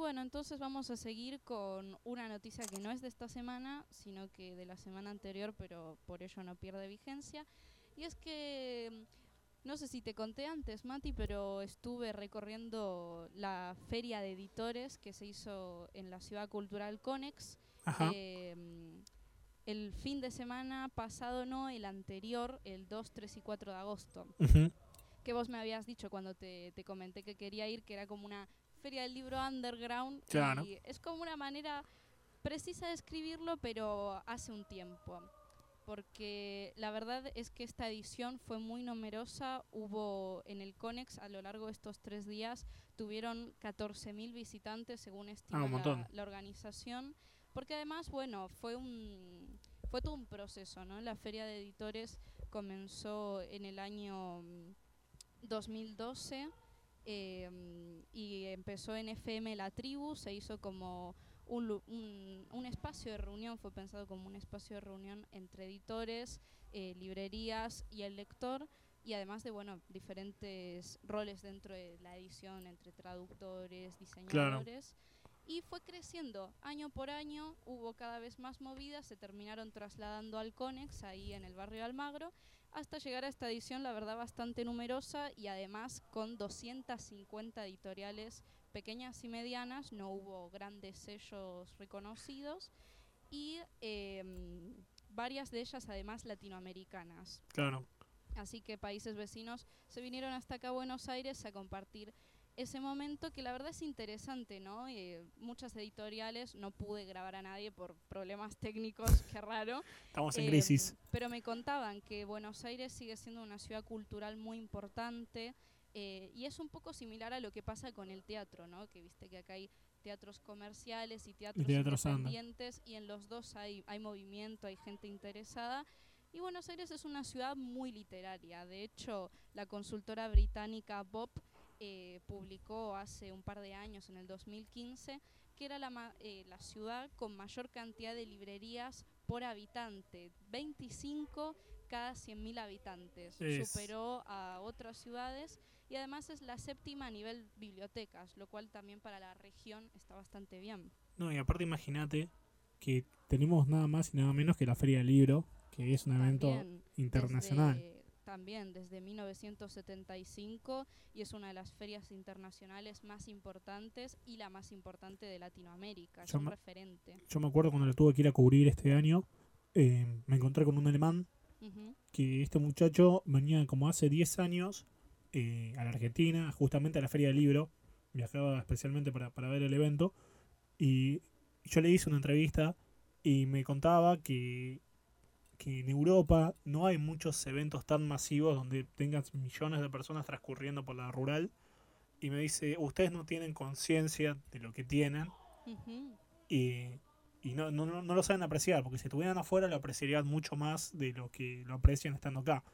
bueno, entonces vamos a seguir con una noticia que no es de esta semana, sino que de la semana anterior, pero por ello no pierde vigencia. Y es que, mm, no sé si te conté antes, Mati, pero estuve recorriendo la feria de editores que se hizo en la Ciudad Cultural Conex. Ajá. Eh, el fin de semana pasado, no, el anterior, el 2, 3 y 4 de agosto. Ujú. Que vos me habías dicho cuando te, te comenté que quería ir, que era como una feria del libro underground. Claro. Y es como una manera precisa de escribirlo, pero hace un tiempo. Porque la verdad es que esta edición fue muy numerosa. Hubo en el Conex a lo largo de estos tres días, tuvieron 14.000 visitantes según estima Ah, la- la organización. Porque además, bueno, fue un fue todo un proceso, ¿no? La feria de editores comenzó en el año mm, 2012 eh, y empezó en FM La Tribu, se hizo como un, un, un espacio de reunión, fue pensado como un espacio de reunión entre editores, eh, librerías y el lector, y además de bueno diferentes roles dentro de la edición, entre traductores, diseñadores. Y fue creciendo año por año, hubo cada vez más movidas, se terminaron trasladando al Conex, ahí en el barrio Almagro, hasta llegar a esta edición, la verdad, bastante numerosa y además con 250 editoriales pequeñas y medianas, no hubo grandes sellos reconocidos y em, varias de ellas además latinoamericanas. Claro. Así que países vecinos se vinieron hasta acá a Buenos Aires a compartir ese momento que la verdad es interesante, ¿no? Eh, muchas editoriales, no pude grabar a nadie por problemas técnicos, qué raro. Estamos en Eh, crisis. Pero me contaban que Buenos Aires sigue siendo una ciudad cultural muy importante eh, y es un poco similar a lo que pasa con el teatro, ¿no? Que viste que acá hay teatros comerciales y teatros, teatros under. independientes y en los dos hay, hay movimiento, hay gente interesada. Y Buenos Aires es una ciudad muy literaria. De hecho, la consultora británica Bob eh, publicó hace un par de años, en el 2015, que era la, eh, la ciudad con mayor cantidad de librerías por habitante, 25 cada 100.000 habitantes. Es- Superó a otras ciudades y además es la séptima a nivel bibliotecas, lo cual también para la región está bastante bien. No, y aparte imagínate que tenemos nada más y nada menos que la Feria del Libro, que es un evento internacional. desde- también desde 1975 y es una de las ferias internacionales más importantes y la más importante de Latinoamérica. Es Yo un me- referente. Yo me acuerdo cuando lo tuve que ir a cubrir este año, eh, me encontré con un alemán que este muchacho venía como hace 10 años eh, a la Argentina, justamente a la Feria del Libro, viajaba especialmente para, para ver el evento, y yo le hice una entrevista y me contaba que, que en Europa no hay muchos eventos tan masivos donde tengas millones de personas transcurriendo por la rural, y me dice, ustedes no tienen conciencia de lo que tienen, y, y no, no, no- no lo saben apreciar, porque si estuvieran afuera lo apreciarían mucho más de lo que lo aprecian estando acá.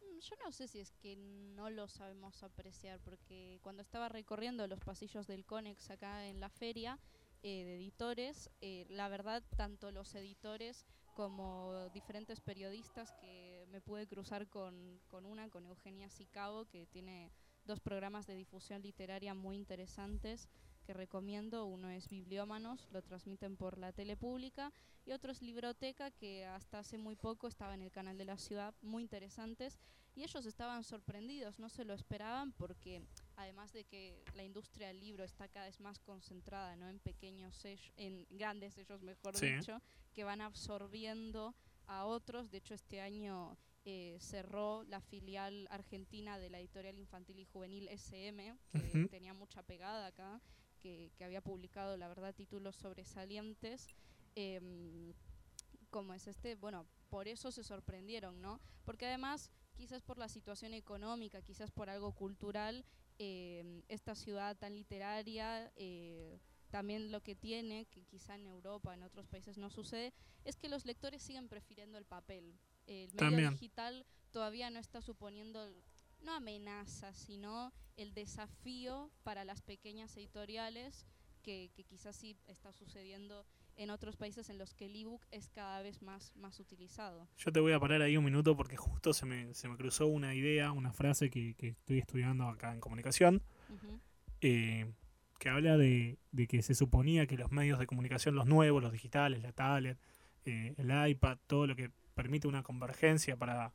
Mm, Yo no sé si es que no lo sabemos apreciar, porque cuando estaba recorriendo los pasillos del Conex acá en la feria eh, de editores, eh, la verdad, tanto los editores como diferentes periodistas que me pude cruzar con, con una, con Eugenia Sicabo, que tiene dos programas de difusión literaria muy interesantes que recomiendo. Uno es Bibliómanos, lo transmiten por la tele pública, y otro es Libroteca, que hasta hace muy poco estaba en el canal de la ciudad, muy interesantes. Y ellos estaban sorprendidos, no se lo esperaban porque además de que la industria del libro está cada vez más concentrada ¿no? en pequeños sellos, en grandes sellos mejor Sí. dicho, que van absorbiendo a otros. De hecho, este año eh, cerró la filial argentina de la editorial infantil y juvenil SM, que tenía mucha pegada acá, que, que había publicado, la verdad, títulos sobresalientes. Em, como es este, bueno, por eso se sorprendieron, ¿no? Porque además, quizás por la situación económica, quizás por algo cultural, eh, esta ciudad tan literaria, eh, también lo que tiene, que quizá en Europa, en otros países no sucede, es que los lectores siguen prefiriendo el papel. El medio También. digital todavía no está suponiendo, no amenaza, sino el desafío para las pequeñas editoriales, que, que quizás sí está sucediendo en otros países en los que el ebook es cada vez más, más utilizado. Yo te voy a parar ahí un minuto porque justo se me, se me cruzó una idea, una frase que, que estoy estudiando acá en comunicación. Ujú. Eh, que habla de, de que se suponía que los medios de comunicación, los nuevos, los digitales, la tablet, eh, el iPad, todo lo que permite una convergencia para,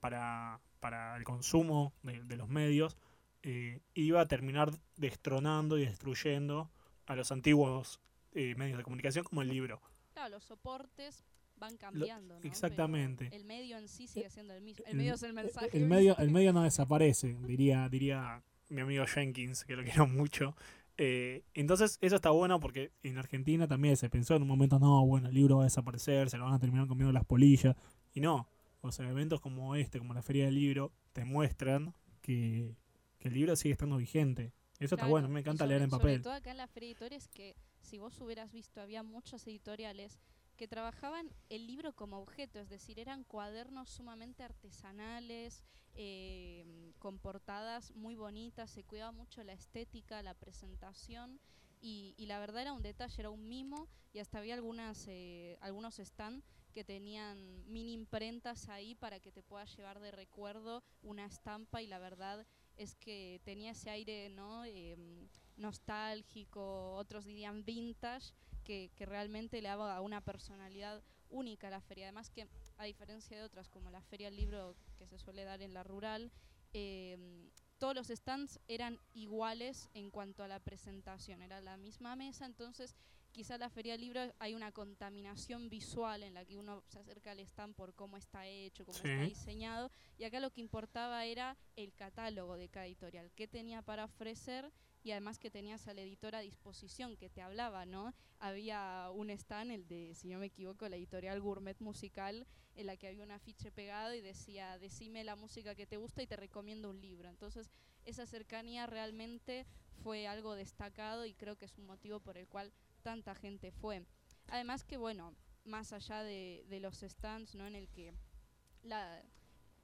para, para el consumo de, de los medios, eh, iba a terminar destronando y destruyendo a los antiguos eh, medios de comunicación como el libro. Claro, los soportes van cambiando. ¿no? exactamente. Pero el medio en sí sigue siendo el mismo. El medio es el mensaje. El medio, el medio no desaparece, diría, diría mi amigo Jenkins, que lo quiero mucho. Eh, entonces, eso está bueno porque en Argentina también se pensó en un momento, no, bueno, el libro va a desaparecer, se lo van a terminar comiendo las polillas. Y no, o sea, eventos como este, como la Feria del Libro, te muestran que, que el libro sigue estando vigente. Eso está bueno, me encanta sobre- leer en Sobre papel. todo acá en la Feria de Editores, que si vos hubieras visto, había muchos editoriales que trabajaban el libro como objeto, es decir, eran cuadernos sumamente artesanales, eh, con portadas muy bonitas, se cuidaba mucho la estética, la presentación. Y, y la verdad era un detalle, era un mimo y hasta había algunas, eh, algunos stand que tenían mini imprentas ahí para que te puedas llevar de recuerdo una estampa y la verdad es que tenía ese aire no Em, nostálgico, otros dirían vintage, que, que realmente le daba una personalidad única a la feria. Además que, a diferencia de otras, como la feria del libro que se suele dar en la rural, em, todos los stands eran iguales en cuanto a la presentación, era la misma mesa, entonces quizá la feria del libro hay una contaminación visual en la que uno se acerca al stand por cómo está hecho, cómo está diseñado, y acá lo que importaba era el catálogo de cada editorial, qué tenía para ofrecer y además que tenías a la editora a disposición que te hablaba, ¿no? Había un stand, el de, si no me equivoco, la editorial Gourmet Musical, en la que había un afiche pegado y decía, decime la música que te gusta y te recomiendo un libro. Entonces, esa cercanía realmente fue algo destacado y creo que es un motivo por el cual tanta gente fue. Además que, bueno, más allá de, de los stands, ¿no? En el que la,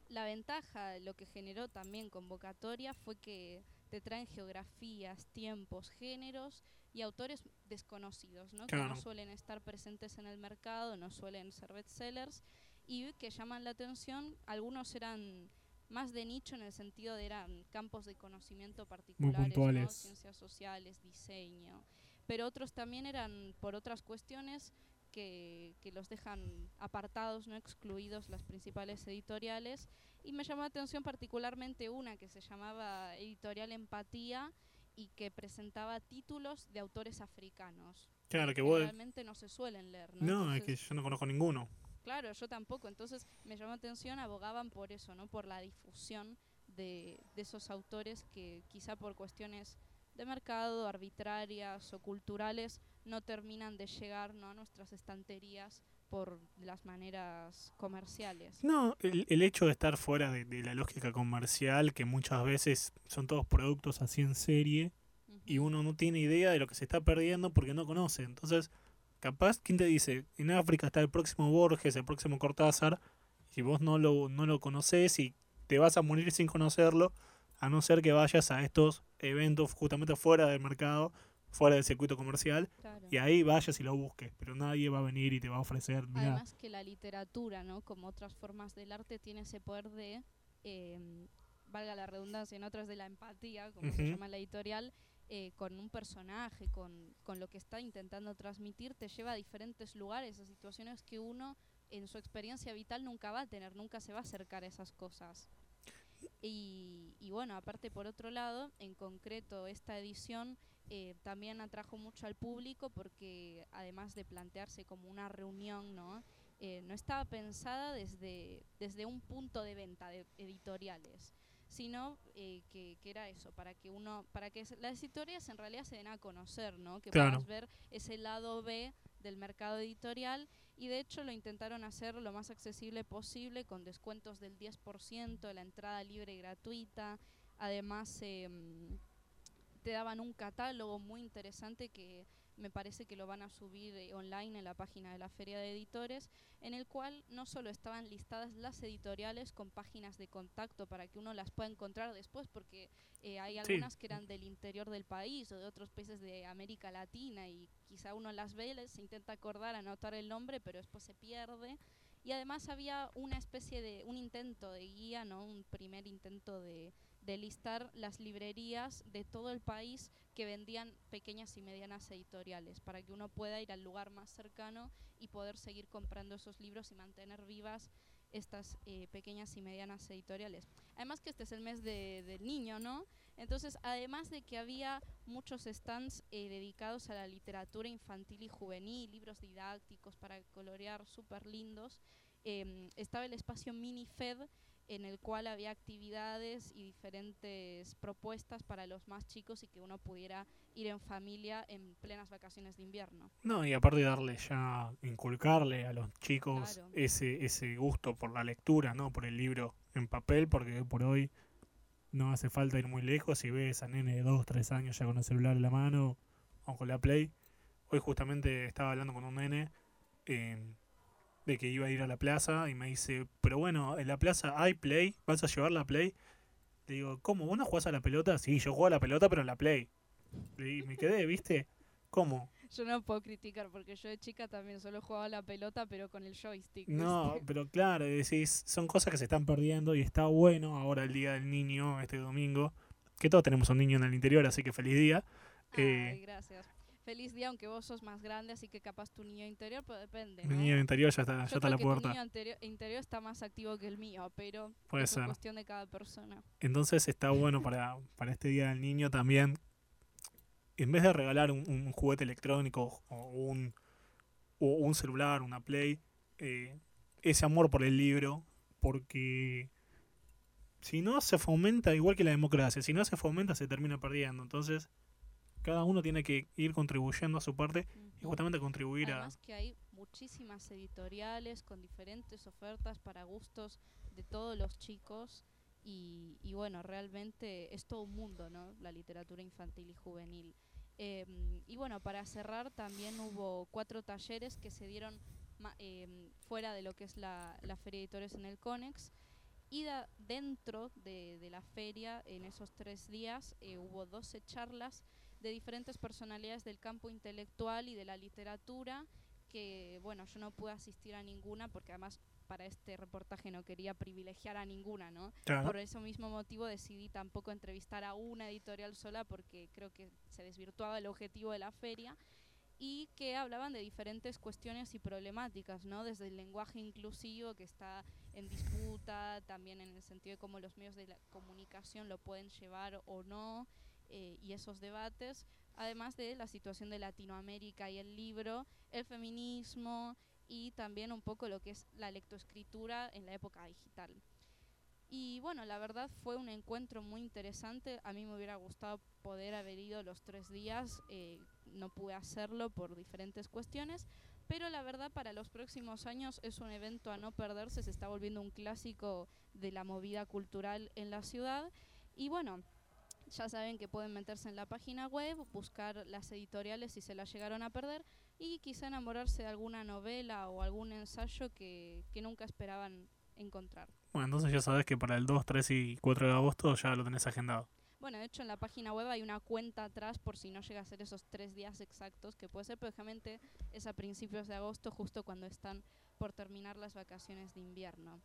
la ventaja, lo que generó también convocatoria fue que te traen geografías, tiempos, géneros y autores desconocidos, ¿no? que no suelen estar presentes en el mercado, no suelen ser bestsellers y que llaman la atención. Algunos eran más de nicho en el sentido de eran campos de conocimiento particulares, ciencias sociales, diseño, pero otros también eran por otras cuestiones que, que los dejan apartados, no excluidos las principales editoriales. Y me llamó la atención particularmente una que se llamaba Editorial Empatía y que presentaba títulos de autores africanos. Claro, que vos... realmente no se suelen leer. ¿no? No, es que Entonces, yo no conozco ninguno. Claro, yo tampoco. Entonces me llamó la atención, abogaban por eso, ¿no? Por la difusión de, de esos autores que quizá por cuestiones de mercado, arbitrarias o culturales, no terminan de llegar ¿no? a nuestras estanterías por las maneras comerciales. No, el, el hecho de estar fuera de, de la lógica comercial, que muchas veces son todos productos así en serie, y uno no tiene idea de lo que se está perdiendo porque no conoce. Entonces, capaz, ¿quién te dice? En África está el próximo Borges, el próximo Cortázar, si vos no lo, no lo conoces y te vas a morir sin conocerlo, a no ser que vayas a estos eventos justamente fuera del mercado, fuera del circuito comercial, Claro. y ahí vayas y lo busques, pero nadie va a venir y te va a ofrecer, mira, Además que la literatura, ¿no? Como otras formas del arte, tiene ese poder de, eh, valga la redundancia, en otras de la empatía, como se llama la editorial, eh, con un personaje, con, con lo que está intentando transmitir, te lleva a diferentes lugares, a situaciones que uno en su experiencia vital nunca va a tener, nunca se va a acercar a esas cosas. Y, y bueno, aparte por otro lado, en concreto esta edición eh, también atrajo mucho al público porque además de plantearse como una reunión, ¿no? Eh, no estaba pensada desde, desde un punto de venta de editoriales, sino eh, que, que era eso, para que uno, para que las editoriales en realidad se den a conocer, ¿no? Que Claro. puedas ver ese lado B del mercado editorial y de hecho lo intentaron hacer lo más accesible posible con descuentos del 10%, la entrada libre y gratuita, además em, te daban un catálogo muy interesante que me parece que lo van a subir eh, online en la página de la Feria de Editores, en el cual no solo estaban listadas las editoriales con páginas de contacto para que uno las pueda encontrar después, porque eh, hay algunas que eran del interior del país o de otros países de América Latina y quizá uno las ve, se intenta acordar, anotar el nombre, pero después se pierde. Y además había una especie de, un intento de guía, ¿no? Un primer intento de, de listar las librerías de todo el país que vendían pequeñas y medianas editoriales, para que uno pueda ir al lugar más cercano y poder seguir comprando esos libros y mantener vivas estas eh, pequeñas y medianas editoriales. Además que este es el mes de- del niño, ¿no? Entonces, además de que había muchos stands eh, dedicados a la literatura infantil y juvenil, libros didácticos para colorear súper lindos, em, estaba el espacio Mini Fed, en el cual había actividades y diferentes propuestas para los más chicos y que uno pudiera ir en familia en plenas vacaciones de invierno. No, y aparte darle ya, inculcarle a los chicos Claro. ese, ese gusto por la lectura, ¿no? Por el libro en papel, porque por hoy no hace falta ir muy lejos y ves a nene de 2, 3 años ya con el celular en la mano o con la Play. Hoy justamente estaba hablando con un nene eh, de que iba a ir a la plaza y me dice, pero bueno, en la plaza hay Play, ¿vas a llevar la Play? Le digo, ¿cómo? ¿Vos no jugás a la pelota? Sí, yo juego a la pelota, pero en la Play. Y me quedé, ¿viste? ¿Cómo? Yo no puedo criticar porque yo de chica también solo jugaba a la pelota pero con el joystick. No, ¿viste? pero claro, decís, son cosas que se están perdiendo y está bueno ahora el Día del Niño, este domingo, que todos tenemos un niño en el interior, así que feliz día. eh, Ay, gracias. Feliz día, aunque vos sos más grande, así que capaz tu niño interior, pero depende. Mi ¿no? niño interior ya está, ya está a la que tu puerta. niño anterior- interior está más activo que el mío, pero Puede eso ser. es cuestión de cada persona. Entonces está bueno para, para este Día del Niño también, en vez de regalar un, un juguete electrónico o un, o un celular, una Play, eh, ese amor por el libro, porque si no se fomenta, igual que la democracia, si no se fomenta se termina perdiendo. Entonces, cada uno tiene que ir contribuyendo a su parte y Ujú. justamente contribuir a... Además que hay muchísimas editoriales con diferentes ofertas para gustos de todos los chicos y, y bueno, realmente es todo un mundo, ¿no? La literatura infantil y juvenil. Em, y bueno, para cerrar también hubo cuatro talleres que se dieron em, fuera de lo que es la, la Feria de Editores en el CONEX. Y da- dentro de, de la feria, en esos tres días, eh, hubo 12 charlas de diferentes personalidades del campo intelectual y de la literatura, que bueno, yo no pude asistir a ninguna porque además para este reportaje no quería privilegiar a ninguna, ¿no? Claro. Por ese mismo motivo decidí tampoco entrevistar a una editorial sola porque creo que se desvirtuaba el objetivo de la feria y que hablaban de diferentes cuestiones y problemáticas, ¿no? Desde el lenguaje inclusivo que está en disputa, también en el sentido de cómo los medios de la comunicación lo pueden llevar o no, eh, y esos debates, además de la situación de Latinoamérica y el libro, el feminismo y también un poco lo que es la lectoescritura en la época digital. Y bueno, la verdad fue un encuentro muy interesante. A mí me hubiera gustado poder haber ido los tres días. eh, no pude hacerlo por diferentes cuestiones. Pero la verdad para los próximos años es un evento a no perderse. Se está volviendo un clásico de la movida cultural en la ciudad. Y bueno, ya saben que pueden meterse en la página web, buscar las editoriales si se las llegaron a perder y quizá enamorarse de alguna novela o algún ensayo que, que nunca esperaban encontrar. Bueno, entonces ya sabes que para el 2, 3 y 4 de agosto ya lo tenés agendado. Bueno, de hecho en la página web hay una cuenta atrás por si no llega a ser esos tres días exactos, que puede ser, pero es a principios de agosto, justo cuando están por terminar las vacaciones de invierno.